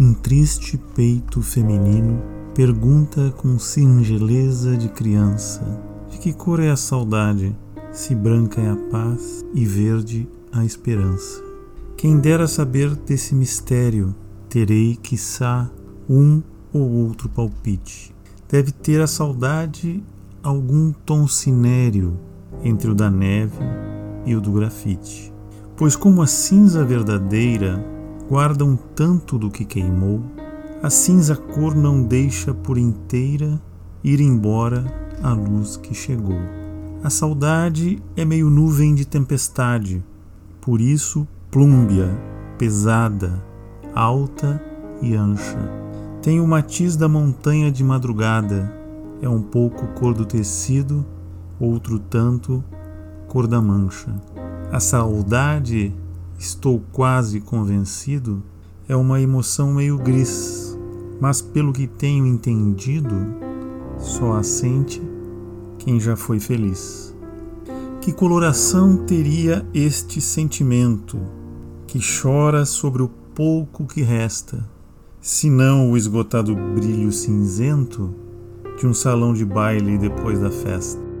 Um triste peito feminino pergunta com singeleza de criança: De que cor é a saudade, se branca é a paz e verde a esperança? Quem dera saber desse mistério, terei, quiçá, um ou outro palpite. Deve ter a saudade algum tom cinéreo entre o da neve e o do grafite. Pois, como a cinza verdadeira guarda um tanto do que queimou, a cinza cor não deixa por inteira ir embora a luz que chegou. A saudade é meio nuvem de tempestade, por isso plúmbia, pesada, alta e ancha. Tem o matiz da montanha de madrugada, é um pouco cor do tecido, outro tanto cor da mancha. A saudade, estou quase convencido, é uma emoção meio gris, mas pelo que tenho entendido, só a sente quem já foi feliz. Que coloração teria este sentimento que chora sobre o pouco que resta, se não o esgotado brilho cinzento de um salão de baile depois da festa?